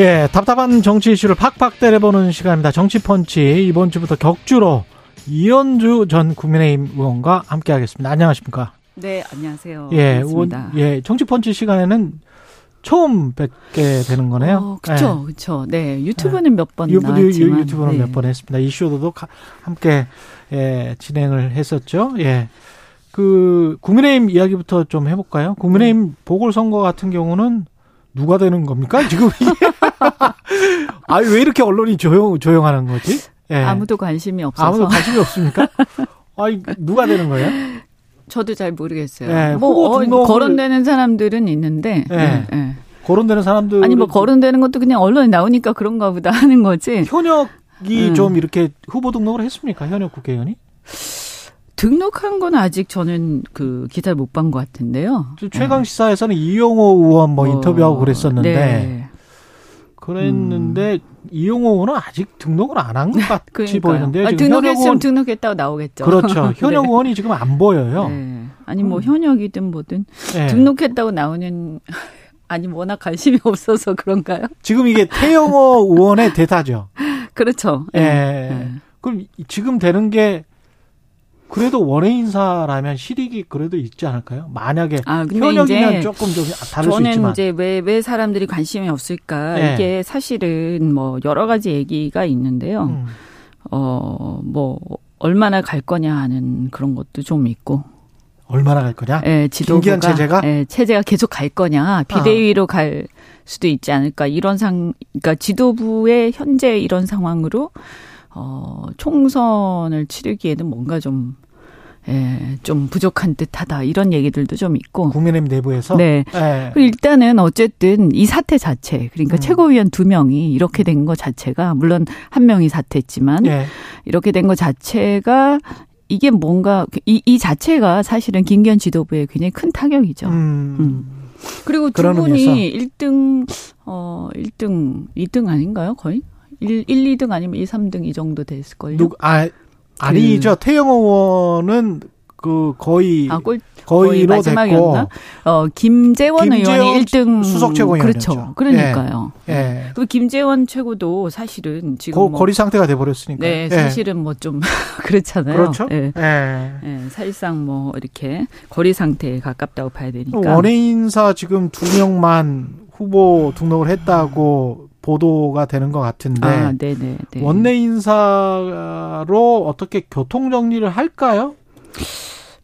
예, 답답한 정치 이슈를 팍팍 때려보는 시간입니다. 정치펀치 이번 주부터 격주로 이현주 전 국민의힘 의원과 함께하겠습니다. 안녕하십니까? 네, 안녕하세요. 예, 의원, 예, 정치펀치 시간에는 처음 뵙게 되는 거네요. 어, 그렇죠, 예. 그렇죠. 네, 유튜브는 예. 몇번 나왔지만 유 튜브는 네. 몇번 했습니다. 이슈도 함께 예, 진행을 했었죠. 예. 그 국민의힘 이야기부터 좀 해볼까요? 국민의힘 네. 보궐선거 같은 경우는 누가 되는 겁니까? 지금 아, 왜 이렇게 언론이 조용 조용하는 거지? 예. 아무도 관심이 없어서. 아무도 관심이 없습니까? 아, 누가 되는 거예요? 저도 잘 모르겠어요. 예, 뭐 어, 거론되는 사람들은 있는데. 예. 예. 예. 거론되는 사람들 아니 뭐 거론되는 것도 그냥 언론에 나오니까 그런가 보다 하는 거지. 현역이 음. 좀 이렇게 후보 등록을 했습니까? 현역 국회의원이? 등록한 건 아직 저는 그 기사를 못 본 것 같은데요. 최강 시사에서는 네. 이용호 의원 뭐 어, 인터뷰하고 그랬었는데 네. 그랬는데 음. 이용호 의원은 아직 등록을 안 한 것 같이 보이는데요. 아, 등록했으면 의원, 등록했다고 나오겠죠. 그렇죠. 현역 네. 의원이 지금 안 보여요. 네. 아니 뭐 음. 현역이든 뭐든 네. 등록했다고 나오는 아니 워낙 관심이 없어서 그런가요? 지금 이게 태영호 의원의 대타죠. 그렇죠. 예. 네. 그럼 지금 되는 게 그래도 원외 인사라면 실익이 그래도 있지 않을까요? 만약에 아, 현역이면 조금 좀 다를 수 있지만 저는 이제 왜 왜 사람들이 관심이 없을까 네. 이게 사실은 뭐 여러 가지 얘기가 있는데요. 음. 어뭐 얼마나 갈 거냐 하는 그런 것도 좀 있고 얼마나 갈 거냐? 예, 지도부가 체제가 예, 체제가 계속 갈 거냐 비대위로 아. 갈 수도 있지 않을까 이런 상 그러니까 지도부의 현재 이런 상황으로 어 총선을 치르기에는 뭔가 좀 예, 좀 부족한 듯하다 이런 얘기들도 좀 있고 국민의힘 내부에서 네 예. 일단은 어쨌든 이 사태 자체 그러니까 음. 최고위원 두 명이 이렇게 된것 자체가 물론 한 명이 사퇴했지만 예. 이렇게 된것 자체가 이게 뭔가 이, 이 자체가 사실은 김기현 지도부에 굉장히 큰 타격이죠. 음. 음. 그리고 두 분이 의미에서. 1등 어 1등 2등 아닌가요 거의? 1, 1 2등 아니면 2, 3등 이 정도 됐을걸요. 누, 아, 아니죠. 그, 태영 의원은 그 거의 아, 꼴, 거의 마지막이었나? 어 김재원, 김재원 의원이 1등 수석 최고위원이었죠. 그렇죠. 그러니까요. 예. 예. 그 김재원 최고도 사실은 지금 거, 뭐, 거리 상태가 돼 버렸으니까. 네, 예. 사실은 뭐좀 그렇잖아요. 그렇죠. 예. 예. 예. 사실상 뭐 이렇게 거리 상태에 가깝다고 봐야 되니까. 원외 인사 지금 두 명만 후보 등록을 했다고 보도가 되는 것 같은데 아, 네네, 네. 원내 인사로 어떻게 교통 정리를 할까요?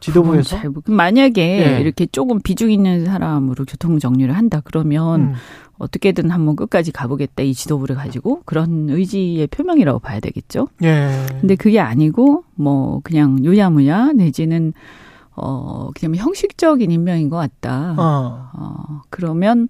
지도부에서 만약에 네. 이렇게 조금 비중 있는 사람으로 교통 정리를 한다 그러면 음. 어떻게든 한번 끝까지 가보겠다 이 지도부를 가지고 그런 의지의 표명이라고 봐야 되겠죠. 예. 근데 그게 아니고 뭐 그냥 요야무야 내지는 어 그냥 형식적인 임명인 것 같다. 어. 어 그러면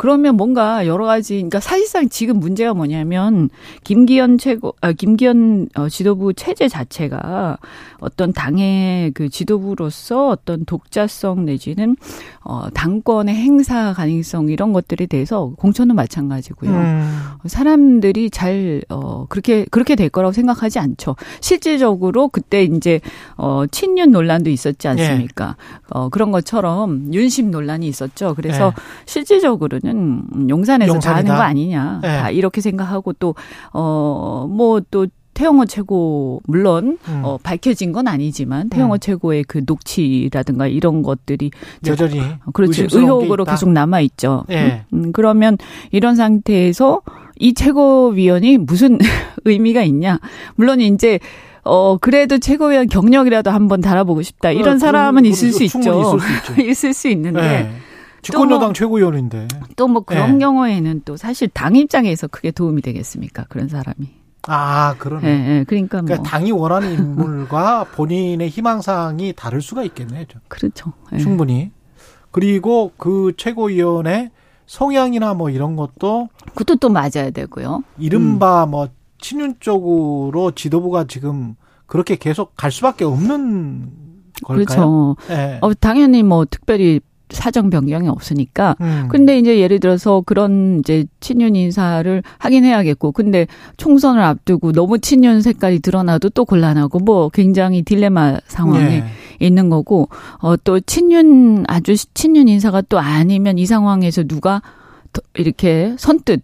그러면 뭔가 여러 가지 그러니까 사실상 지금 문제가 뭐냐면 김기현 최고 아 김기현 어, 지도부 체제 자체가 어떤 당의 그 지도부로서 어떤 독자성 내지는 어 당권의 행사 가능성 이런 것들에 대해서 공천은 마찬가지고요. 음. 사람들이 잘어 그렇게 그렇게 될 거라고 생각하지 않죠. 실질적으로 그때 이제 어 친윤 논란도 있었지 않습니까? 예. 어 그런 것처럼 윤심 논란이 있었죠. 그래서 예. 실질적으로는 거는 용산에서 용산이다. 다 하는 거 아니냐. 네. 다 이렇게 생각하고 또, 어, 뭐 또, 태영호 최고 물론 음. 어, 밝혀진 건 아니지만 태영호 음. 최고의 그 녹취라든가 이런 것들이 여전히 그렇죠 의혹으로 계속 남아 있죠. 네. 음, 그러면 이런 상태에서 이 최고위원이 무슨 의미가 있냐? 물론 이제 어 그래도 최고위원 경력이라도 한번 달아보고 싶다 이런 어, 사람은 있을 수 있죠. 있을 수, 있을 수 있는데. 네. 집권여당 뭐, 최고위원인데. 또 뭐 그런 네. 경우에는 또 사실 당 입장에서 크게 도움이 되겠습니까? 그런 사람이. 아, 그러네. 예, 예. 그러니까, 뭐. 그러니까 당이 원하는 인물과 본인의 희망사항이 다를 수가 있겠네요. 그렇죠. 예. 충분히. 그리고 그 최고위원회 성향이나 뭐 이런 것도 그것도 또 맞아야 되고요. 이른바 음. 뭐 친윤 쪽으로 지도부가 지금 그렇게 계속 갈 수밖에 없는 걸까요? 그렇죠. 네. 어, 당연히 뭐 특별히 사정 변경이 없으니까. 음. 근데 이제 예를 들어서 그런 이제 친윤 인사를 하긴 해야겠고, 근데 총선을 앞두고 너무 친윤 색깔이 드러나도 또 곤란하고, 뭐 굉장히 딜레마 상황에 네. 있는 거고, 어, 또 친윤, 아주 친윤 인사가 또 아니면 이 상황에서 누가 이렇게 선뜻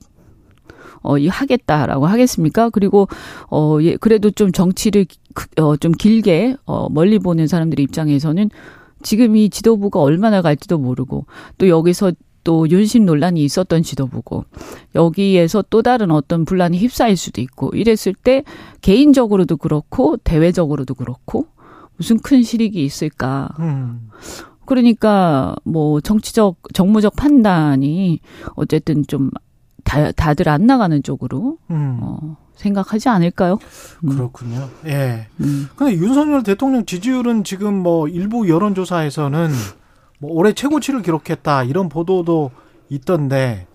어, 이 하겠다라고 하겠습니까? 그리고 어, 예, 그래도 좀 정치를 어, 좀 길게 어, 멀리 보는 사람들 입장에서는 지금 이 지도부가 얼마나 갈지도 모르고 또 여기서 또 윤심 논란이 있었던 지도부고 여기에서 또 다른 어떤 분란이 휩싸일 수도 있고 이랬을 때 개인적으로도 그렇고 대외적으로도 그렇고 무슨 큰 실익이 있을까? 음. 그러니까 뭐 정치적 정무적 판단이 어쨌든 좀 다, 다들 안 나가는 쪽으로 음. 어, 생각하지 않을까요? 음. 그렇군요. 예. 음. 근데 윤석열 대통령 지지율은 지금 뭐 일부 여론조사에서는 뭐 올해 최고치를 기록했다 이런 보도도 있던데.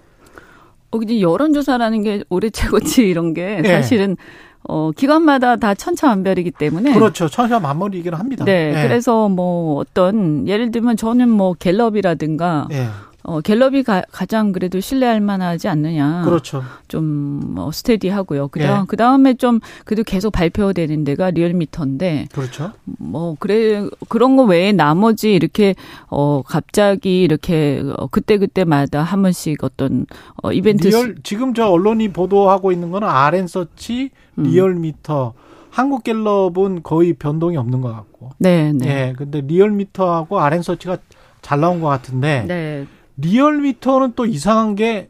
어, 근데 여론조사라는 게 올해 최고치 이런 게 예. 사실은 어, 기관마다 다 천차만별이기 때문에. 그렇죠. 천차만별이긴 합니다. 네. 예. 그래서 뭐 어떤, 예를 들면 저는 뭐 갤럽이라든가. 예. 어, 갤럽이 가, 장 그래도 신뢰할 만하지 않느냐. 그렇죠. 좀, 뭐, 스테디하고요. 그 다음, 예. 그 다음에 좀, 그래도 계속 발표되는 데가 리얼미터인데. 그렇죠. 뭐, 그래, 그런 거 외에 나머지 이렇게, 어, 갑자기 이렇게, 어, 그때 그때마다 한 번씩 어떤, 어, 이벤트. 리얼, 지금 저 언론이 보도하고 있는 거는 RN서치, 음. 리얼미터, 음. 한국갤럽은 거의 변동이 없는 것 같고. 네, 네. 예, 근데 리얼미터하고 RN서치가 잘 나온 것 같은데. 네. 리얼미터는 또 이상한 게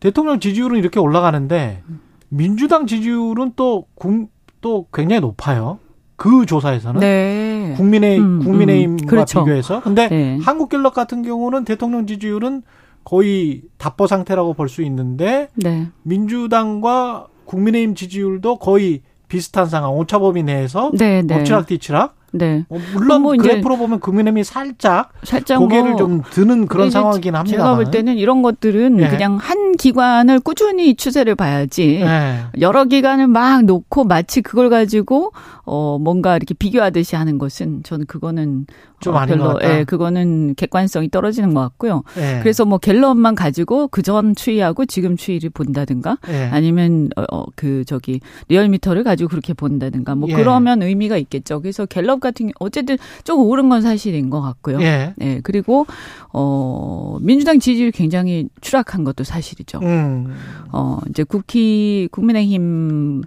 대통령 지지율은 이렇게 올라가는데 민주당 지지율은 또, 국, 또 굉장히 높아요. 그 조사에서는 네. 국민의 음, 국민의힘과 음, 그렇죠. 비교해서 근데 네. 한국갤럽 같은 경우는 대통령 지지율은 거의 답보 상태라고 볼 수 있는데 네. 민주당과 국민의힘 지지율도 거의 비슷한 상황 오차범위 내에서 네, 네. 엎치락뒤치락 네. 어, 물론 뭐 그래프로 보면 국민의힘이 살짝, 살짝 고개를 뭐 좀 드는 그런 상황이긴 합니다. 제가 볼 때는 이런 것들은 네. 그냥 한 기관을 꾸준히 추세를 봐야지 네. 여러 기관을 막 놓고 마치 그걸 가지고 어 뭔가 이렇게 비교하듯이 하는 것은 저는 그거는 좀 어, 별로 예, 그거는 객관성이 떨어지는 것 같고요. 네. 그래서 뭐 갤럽만 가지고 그 전 추이하고 지금 추이를 본다든가 네. 아니면 어, 어, 그 저기 리얼미터를 가지고 그렇게 본다든가 뭐 예. 그러면 의미가 있겠죠. 그래서 갤럽 같은 어쨌든 조금 오른 건 사실인 것 같고요. 예. 네. 그리고 어 민주당 지지율 굉장히 추락한 것도 사실이죠. 음. 어 이제 국희 국민의힘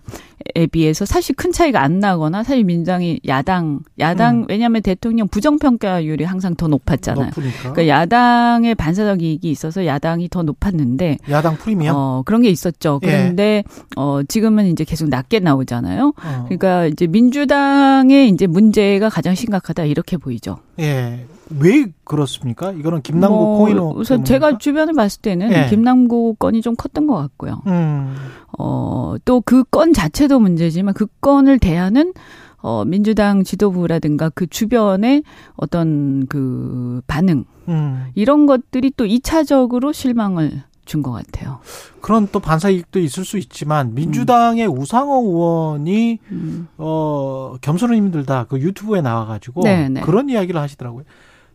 에 비해서 사실 큰 차이가 안 나거나 사실 민주당이 야당 야당 음. 왜냐하면 대통령 부정평가율이 항상 더 높았잖아요. 높으니까. 그러니까 야당의 반사적 이익이 있어서 야당이 더 높았는데 야당 프리미엄 어 그런 게 있었죠. 예. 그런데 예. 어 지금은 이제 계속 낮게 나오잖아요. 어. 그러니까 이제 민주당의 이제 문제 가 가장 심각하다 이렇게 보이죠. 예. 왜 그렇습니까? 이거는 김남국 뭐, 코인호 우선 제가 주변을 봤을 때는 예. 김남국 건이 좀 컸던 것 같고요. 음. 어또 그 건 자체도 문제지만 그 건을 대하는 어 민주당 지도부라든가 그 주변의 어떤 그 반응 음. 이런 것들이 또 2차적으로 실망을 준 것 같아요. 그런 또 반사 이익도 있을 수 있지만 민주당의 음. 우상호 의원이 음. 어 겸손은 힘들다 그 유튜브에 나와가지고 네네. 네. 그런 이야기를 하시더라고요.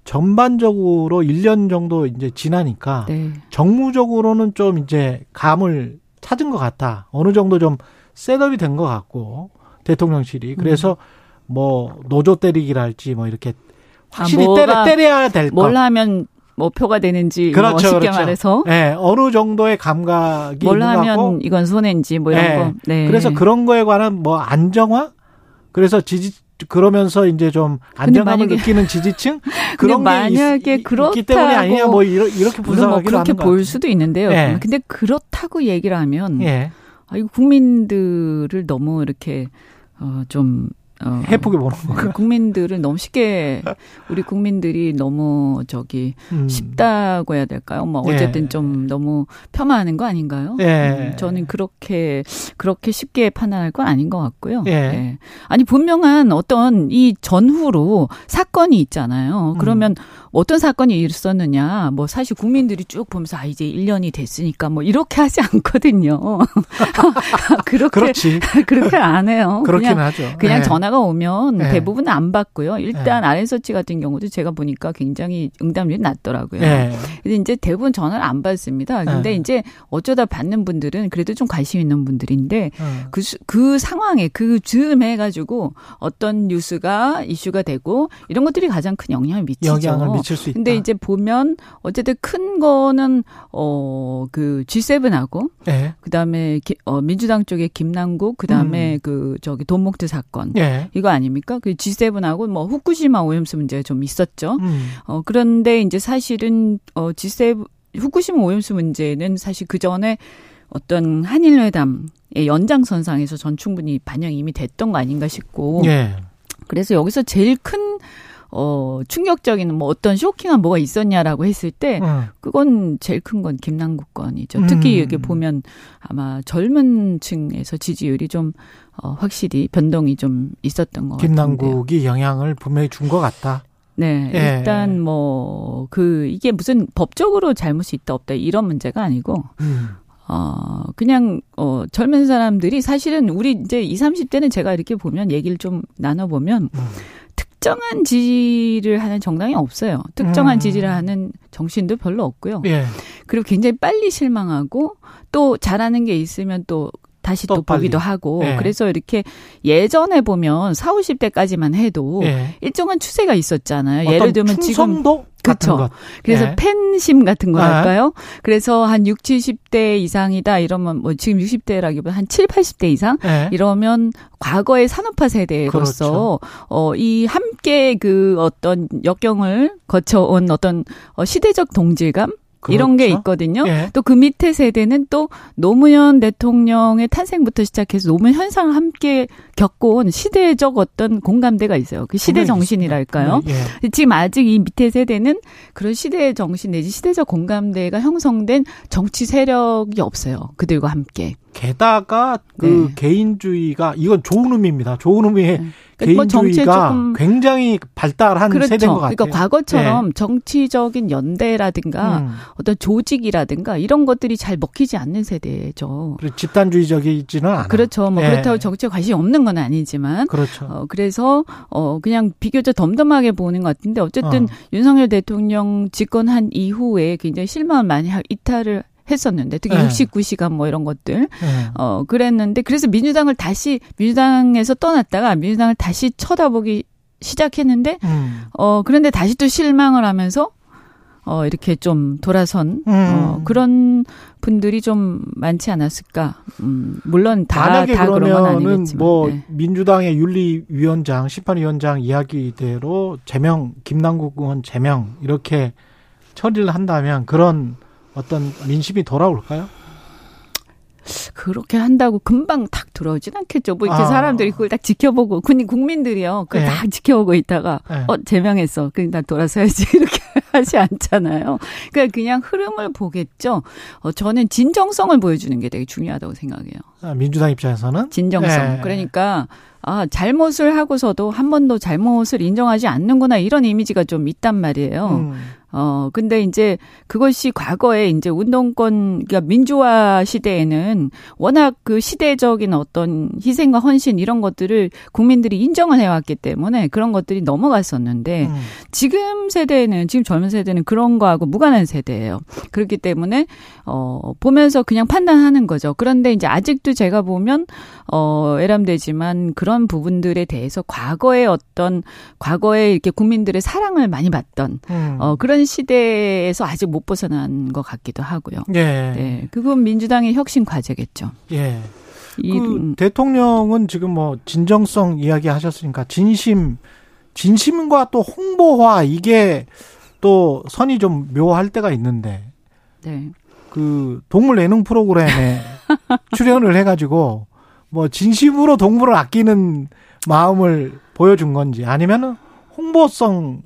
전반적으로 1년 정도 이제 지나니까 네. 정무적으로는 좀 이제 감을 찾은 것 같다. 어느 정도 좀 셋업이 된 것 같고 대통령실이 그래서 음. 뭐 노조 때리기랄지 뭐 이렇게 확실히 아, 때려, 때려야 될 것. 뭘 하면 뭐 표가 되는지 뭐 그렇죠, 뭐 쉽게 그렇죠. 말해서 네, 어느 정도의 감각이 뭘 하면 이건 손해인지 뭐 이런 네. 거. 네. 그래서 그런 거에 관한 뭐 안정화 그래서 지지 그러면서 이제 좀 안정감을 느끼는 지지층 그런 게 만약에 있, 그렇기 때문에 아니냐 뭐 이렇게 분석하기로 뭐 그렇게 볼 수도 있는데요. 예. 근데 그렇다고 얘기를 하면 예. 아 이거 국민들을 너무 이렇게 어좀 어, 해프게 보는 건가? 국민들은 너무 쉽게 우리 국민들이 너무 저기 음. 쉽다고 해야 될까요? 뭐 예. 어쨌든 예. 좀 너무 폄하하는 거 아닌가요? 예. 음, 저는 그렇게 그렇게 쉽게 판단할 건 아닌 것 같고요. 예. 예. 아니 분명한 어떤 이 전후로 사건이 있잖아요. 그러면 음. 어떤 사건이 있었느냐? 뭐 사실 국민들이 쭉 보면서 아 이제 1년이 됐으니까 뭐 이렇게 하지 않거든요. 그렇게 그렇지. 그렇게 안 해요. 그렇긴 그냥, 하죠. 그냥 네. 전화가 오면 네. 대부분 안 받고요. 일단 네. 아랜서치 같은 경우도 제가 보니까 굉장히 응답률이 낮더라고요. 네. 근데 이제 대부분 전화를 안 받습니다. 근데 네. 이제 어쩌다 받는 분들은 그래도 좀 관심 있는 분들인데 네. 그, 그 상황에 그 즈음 해가지고 어떤 뉴스가 이슈가 되고 이런 것들이 가장 큰 영향을 미치죠. 영향을 미칠 수 있다. 근데 이제 보면 어쨌든 큰 거는 어 그 G7하고 네. 그다음에 기, 어 민주당 쪽에 김남국 그다음에 음. 그 저기 돈목트 사건 네. 이거 아닙니까? 그 G7하고 뭐 후쿠시마 오염수 문제가 좀 있었죠. 음. 어 그런데 이제 사실은 어 G7 후쿠시마 오염수 문제는 사실 그 전에 어떤 한일 회담의 연장선상에서 전 충분히 반영이 이미 됐던 거 아닌가 싶고. 예. 그래서 여기서 제일 큰 어, 충격적인 뭐 어떤 쇼킹한 뭐가 있었냐라고 했을 때 음. 그건 제일 큰 건 김남국 건이죠. 특히 음. 여기 보면 아마 젊은 층에서 지지율이 좀 어, 확실히 변동이 좀 있었던 것 김남국이 같은데요. 영향을 분명히 준 것 같다. 네, 예. 일단 뭐 그 이게 무슨 법적으로 잘못이 있다 없다 이런 문제가 아니고 음. 어, 그냥, 어, 젊은 사람들이 사실은 우리 이제 20, 30대는 제가 이렇게 보면 얘기를 좀 나눠보면 음. 특정한 지지를 하는 정당이 없어요. 특정한 음. 지지를 하는 정신도 별로 없고요. 예. 그리고 굉장히 빨리 실망하고 또 잘하는 게 있으면 또 다시 또, 또 보기도 하고 예. 그래서 이렇게 예전에 보면 4, 50대까지만 해도 예. 일정한 추세가 있었잖아요. 예를 들면 충성도? 지금 그렇죠. 그래서 예. 팬심 같은 거랄까요? 아. 그래서 한 6, 70대 이상이다 이러면 뭐 지금 60대라기보다 한 7, 80대 이상 예. 이러면 과거의 산업화 세대로서 그렇죠. 어이 함께 그 어떤 역경을 거쳐온 어떤 어 시대적 동질감 그렇죠. 이런 게 그렇죠. 있거든요. 예. 또그 밑에 세대는 또 노무현 대통령의 탄생부터 시작해서 노무현 현상을 함께 겪어온 시대적 어떤 공감대가 있어요. 그 시대 정신이랄까요. 예. 지금 아직 이 밑에 세대는 그런 시대 정신 내지 시대적 공감대가 형성된 정치 세력이 없어요. 그들과 함께. 게다가 그 네. 개인주의가 이건 좋은 의미입니다. 좋은 의미의 네. 그러니까 개인주의가 뭐 굉장히 발달한 그렇죠. 세대인 것 같아요. 그러니까 과거처럼 네. 정치적인 연대라든가 음. 어떤 조직이라든가 이런 것들이 잘 먹히지 않는 세대죠. 집단주의적이지는 않아요. 그렇죠. 뭐 네. 그렇다고 정치에 관심이 없는 건 아니지만. 그렇죠. 어, 그래서 어 그냥 비교적 덤덤하게 보는 것 같은데 어쨌든 어. 윤석열 대통령 집권한 이후에 굉장히 실망을 많이 이탈을 했었는데 특히 네. 69시간 뭐 이런 것들 네. 어 그랬는데 그래서 민주당을 다시 민주당에서 떠났다가 민주당을 다시 쳐다보기 시작했는데 음. 어 그런데 다시 또 실망을 하면서 어 이렇게 좀 돌아선 음. 어 그런 분들이 좀 많지 않았을까? 음 물론 다다 그런 건 아니겠지만 뭐 네. 민주당의 윤리위원장 심판위원장 이야기대로 제명 김남국 의원 제명 이렇게 처리를 한다면 그런 어떤 민심이 돌아올까요? 그렇게 한다고 금방 탁 들어오진 않겠죠. 뭐 이렇게 아. 사람들이 그걸 딱 지켜보고, 국민들이요. 그걸 네. 딱 지켜보고 있다가, 네. 어, 제명했어. 그러니까 돌아서야지. 이렇게 하지 않잖아요. 그러니까 그냥 흐름을 보겠죠. 어, 저는 진정성을 보여주는 게 되게 중요하다고 생각해요. 아, 민주당 입장에서는? 진정성. 네. 그러니까, 아, 잘못을 하고서도 한 번도 잘못을 인정하지 않는구나 이런 이미지가 좀 있단 말이에요. 음. 어, 근데 이제 그것이 과거에 이제 운동권, 그러니까 민주화 시대에는 워낙 그 시대적인 어떤 희생과 헌신 이런 것들을 국민들이 인정을 해왔기 때문에 그런 것들이 넘어갔었는데 음. 지금 세대는, 지금 젊은 세대는 그런 거하고 무관한 세대예요. 그렇기 때문에, 어, 보면서 그냥 판단하는 거죠. 그런데 이제 아직도 제가 보면, 어, 애람되지만 그런 부분들에 대해서 과거의 어떤, 과거에 이렇게 국민들의 사랑을 많이 받던, 음. 어, 그런 시대에서 아직 못 벗어난 것 같기도 하고요. 예. 네. 그건 민주당의 혁신 과제겠죠. 예. 이, 그 음. 대통령은 지금 뭐 진정성 이야기 하셨으니까 진심, 진심과 또 홍보화 이게 또 선이 좀 묘할 때가 있는데. 네. 그 동물 예능 프로그램에 출연을 해가지고 뭐 진심으로 동물을 아끼는 마음을 보여준 건지 아니면은 홍보성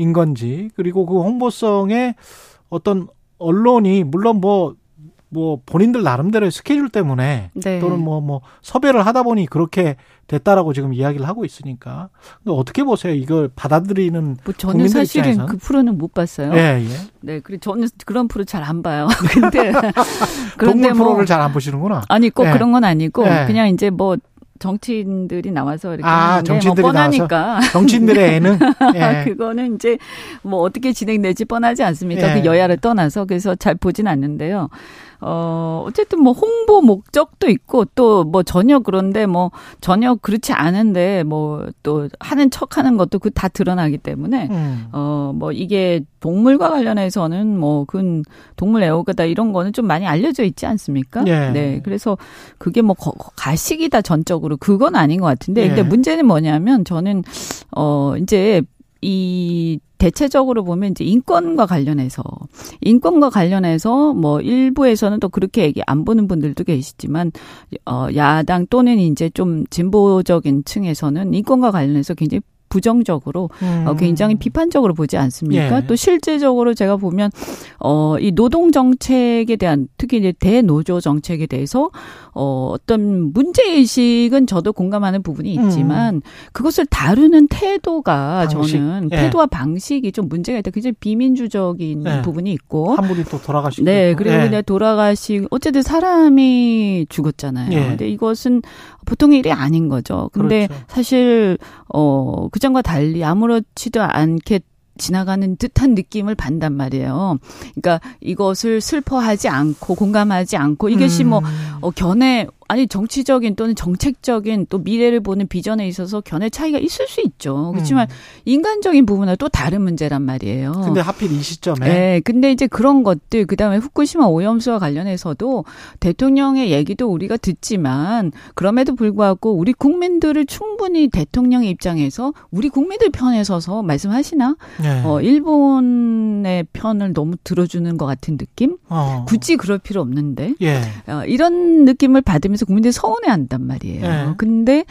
인 건지 그리고 그 홍보성에 어떤 언론이 물론 뭐뭐 본인들 나름대로의 스케줄 때문에 네. 또는 뭐뭐 뭐 섭외를 하다 보니 그렇게 됐다라고 지금 이야기를 하고 있으니까 근데 어떻게 보세요? 이걸 받아들이는 뭐 저는 사실은 입장에서는? 그 프로는 못 봤어요. 예, 예. 네, 그리고 저는 그런 프로 잘 안 봐요. 근데 그런데 동물 뭐 프로를 잘안 보시는구나. 아니 꼭 예. 그런 건 아니고 예. 그냥 이제 뭐 정치인들이 나와서 이렇게 아, 뭐 정치인들이 뭐 뻔하니까 정치인들의 애는 예. 그거는 이제 뭐 어떻게 진행될지 뻔하지 않습니까? 예. 그 여야를 떠나서 그래서 잘 보진 않는데요. 어, 어쨌든 뭐 홍보 목적도 있고 또 뭐 전혀 그런데 뭐 전혀 그렇지 않은데 뭐 또 하는 척 하는 것도 그 다 드러나기 때문에 음. 어, 뭐 이게 동물과 관련해서는 뭐그 동물 애호가다 이런 거는 좀 많이 알려져 있지 않습니까? 예. 네. 그래서 그게 뭐 가식이다 전적으로 그건 아닌 것 같은데 근데 예. 문제는 뭐냐면 저는 어, 이제 이 대체적으로 보면 이제 인권과 관련해서 인권과 관련해서 뭐 일부에서는 또 그렇게 얘기 안 보는 분들도 계시지만 어 야당 또는 이제 좀 진보적인 층에서는 인권과 관련해서 굉장히 부정적으로 어, 음. 어, 굉장히 비판적으로 보지 않습니까? 예. 또 실제적으로 제가 보면 어, 이 노동 정책에 대한 특히 이제 대노조 정책에 대해서 어, 어떤 문제 의식은 저도 공감하는 부분이 있지만 음. 그것을 다루는 태도가 방식? 저는 예. 태도와 방식이 좀 문제가 있다. 굉장히 비민주적인 예. 부분이 있고 한 분이 또 돌아가시고 네 그리고 예. 그냥 돌아가시 어쨌든 사람이 죽었잖아요. 예. 근데 이것은 보통의 일이 아닌 거죠. 근데 그렇죠. 사실 어 그 전과 달리 아무렇지도 않게 지나가는 듯한 느낌을 받단 말이에요. 그러니까 이것을 슬퍼하지 않고 공감하지 않고 이것이 뭐, 음. 뭐 어, 견해 아니 정치적인 또는 정책적인 또 미래를 보는 비전에 있어서 견해 차이가 있을 수 있죠. 그렇지만 음. 인간적인 부분은 또 다른 문제란 말이에요. 근데 하필 이 시점에. 네. 근데 이제 그런 것들 그다음에 후쿠시마 오염수와 관련해서도 대통령의 얘기도 우리가 듣지만 그럼에도 불구하고 우리 국민들을 충분히 대통령의 입장에서 우리 국민들 편에 서서 말씀하시나? 네. 어 일본의 편을 너무 들어주는 것 같은 느낌? 어. 굳이 그럴 필요 없는데. 예. 어, 이런 느낌을 받으면서 그래서 국민들이 서운해한단 말이에요. 네. 근데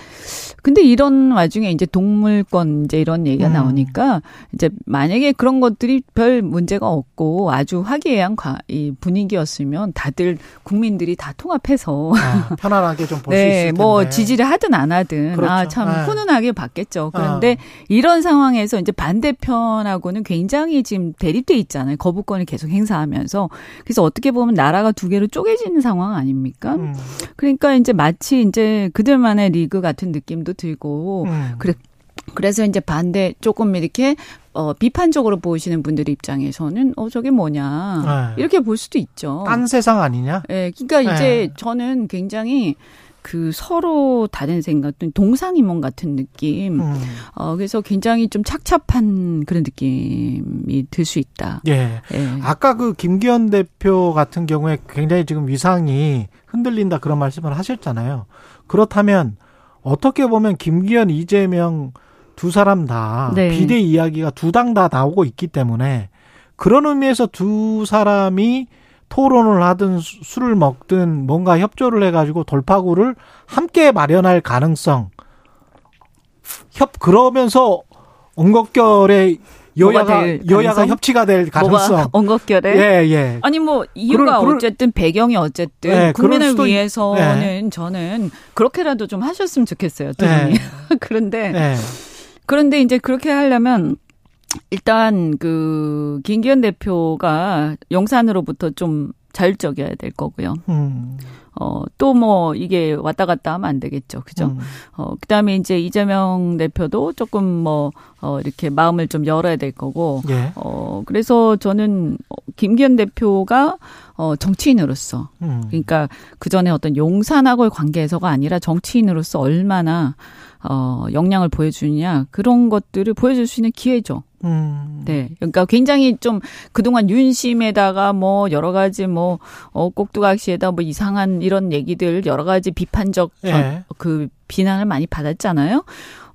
근데 이런 와중에 이제 동물권 이제 이런 얘기가 음. 나오니까 이제 만약에 그런 것들이 별 문제가 없고 아주 화기애애한 이 분위기였으면 다들 국민들이 다 통합해서 아, 편안하게 좀 볼수 네, 있을 텐데. 뭐 지지를 하든 안 하든 그렇죠. 아참 네. 훈훈하게 봤겠죠. 그런데 아. 이런 상황에서 이제 반대편하고는 굉장히 지금 대립돼 있잖아요. 거부권을 계속 행사하면서 그래서 어떻게 보면 나라가 두 개로 쪼개지는 상황 아닙니까? 음. 그러니까 그러니까 이제 마치 이제 그들만의 리그 같은 느낌도 들고 음. 그래 그래서 이제 반대 조금 이렇게 어 비판적으로 보시는 분들 입장에서는 어 저게 뭐냐 네. 이렇게 볼 수도 있죠. 딴 세상 아니냐? 예. 네, 그러니까 이제 네. 저는 굉장히 그 서로 다른 생각, 동상이몽 같은 느낌. 음. 어, 그래서 굉장히 좀 착잡한 그런 느낌이 들 수 있다. 예. 예. 아까 그 김기현 대표 같은 경우에 굉장히 지금 위상이 흔들린다 그런 말씀을 하셨잖아요. 그렇다면 어떻게 보면 김기현, 이재명 두 사람 다 네. 비대 이야기가 두 당 다 나오고 있기 때문에 그런 의미에서 두 사람이 토론을 하든 술을 먹든 뭔가 협조를 해가지고 돌파구를 함께 마련할 가능성. 협 그러면서 엉겁결에 여야가 여야가 협치가 될 가능성. 엉겁결에. 예, 예. 아니 뭐 이유가 그럴, 어쨌든 배경이 어쨌든 예, 국민을 위해서는 예. 저는 그렇게라도 좀 하셨으면 좋겠어요. 두 분이. 예. 그런데 예. 그런데 이제 그렇게 하려면 일단 그 김기현 대표가 용산으로부터 좀 자율적이어야 될 거고요. 음. 어, 또 뭐 이게 왔다 갔다 하면 안 되겠죠. 그죠? 음. 어, 그 다음에 이제 이재명 대표도 조금 뭐, 어, 이렇게 마음을 좀 열어야 될 거고. 예. 어, 그래서 저는 김기현 대표가 어, 정치인으로서. 음. 그러니까 그 전에 어떤 용산하고의 관계에서가 아니라 정치인으로서 얼마나 어, 역량을 보여주느냐. 그런 것들을 보여줄 수 있는 기회죠. 음. 네. 그러니까 굉장히 좀 그동안 윤심에다가 뭐 여러 가지 뭐, 어, 꼭두각시에다 뭐 이상한 이런 얘기들 여러 가지 비판적 예. 그 비난을 많이 받았잖아요.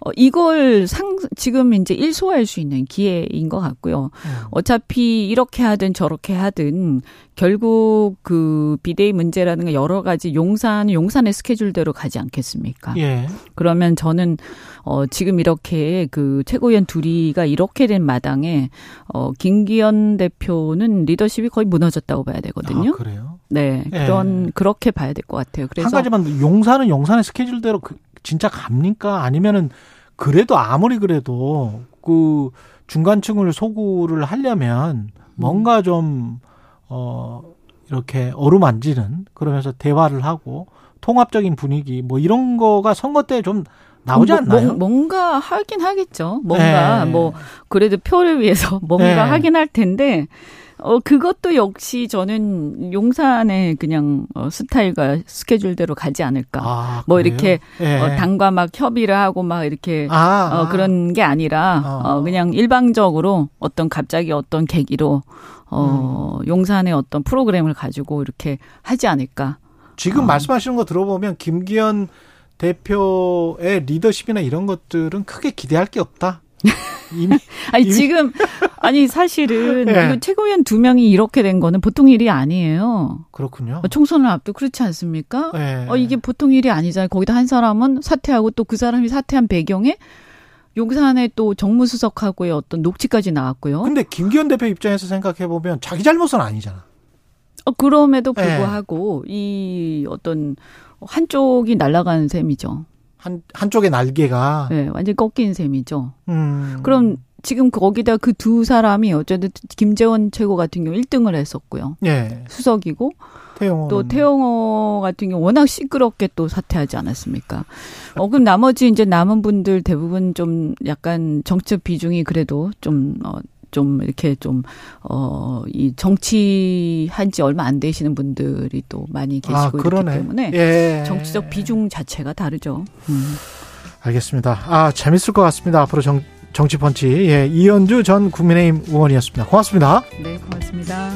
어, 이걸 상, 지금 이제 일소할 수 있는 기회인 것 같고요. 음. 어차피 이렇게 하든 저렇게 하든 결국 그 비대위 문제라는 게 여러 가지 용산, 용산의 스케줄대로 가지 않겠습니까? 예. 그러면 저는 어, 지금 이렇게 그 최고위원 둘이가 이렇게 된 마당에 어, 김기현 대표는 리더십이 거의 무너졌다고 봐야 되거든요. 아, 그래요? 네. 그런, 예. 그렇게 봐야 될 것 같아요. 그래서. 한 가지만 용산은 용산의 스케줄대로 그 진짜 갑니까? 아니면은 그래도 아무리 그래도 그 중간층을 소구를 하려면 뭔가 좀, 어, 이렇게 어루만지는 그러면서 대화를 하고 통합적인 분위기 뭐 이런 거가 선거 때 좀 나오지 뭐, 않나요? 뭐, 뭔가 하긴 하겠죠. 뭔가 네. 뭐 그래도 표를 위해서 뭔가 네. 하긴 할 텐데 어, 그것도 역시 저는 용산의 그냥 어, 스타일과 스케줄대로 가지 않을까. 아, 뭐 이렇게 예. 어, 당과 막 협의를 하고 막 이렇게 아, 어, 그런 게 아니라 어. 어, 그냥 일방적으로 어떤 갑자기 어떤 계기로 어, 음. 용산의 어떤 프로그램을 가지고 이렇게 하지 않을까. 지금 어. 말씀하시는 거 들어보면 김기현 대표의 리더십이나 이런 것들은 크게 기대할 게 없다. 이미 아니 이미. 지금 아니 사실은 네. 최고위원 두 명이 이렇게 된 거는 보통 일이 아니에요. 그렇군요. 어, 총선을 앞두 그렇지 않습니까? 네. 어 이게 보통 일이 아니잖아요. 거기다 한 사람은 사퇴하고 또 그 사람이 사퇴한 배경에 용산에 또 정무수석하고의 어떤 녹취까지 나왔고요. 근데 김기현 대표 입장에서 생각해 보면 자기 잘못은 아니잖아. 어, 그럼에도 불구하고 네. 이 어떤 한쪽이 날아가는 셈이죠. 한 한쪽의 날개가 네, 완전 꺾인 셈이죠. 음. 그럼 지금 거기다 그 두 사람이 어쨌든 김재원 최고 같은 경우 1등을 했었고요. 예. 수석이고 태영호 또 태영호 같은 경우 워낙 시끄럽게 또 사퇴하지 않았습니까? 어 그럼 나머지 이제 남은 분들 대부분 좀 약간 정책 비중이 그래도 좀 어, 좀 이렇게 좀, 어, 이 정치한 지 얼마 안 되시는 분들이 또 많이 계시고 아, 있기 때문에 예. 정치적 비중 자체가 다르죠. 음. 알겠습니다. 아, 재밌을 것 같습니다. 앞으로 정, 정치 펀치. 예, 이현주 전 국민의힘 의원이었습니다. 고맙습니다. 네, 고맙습니다.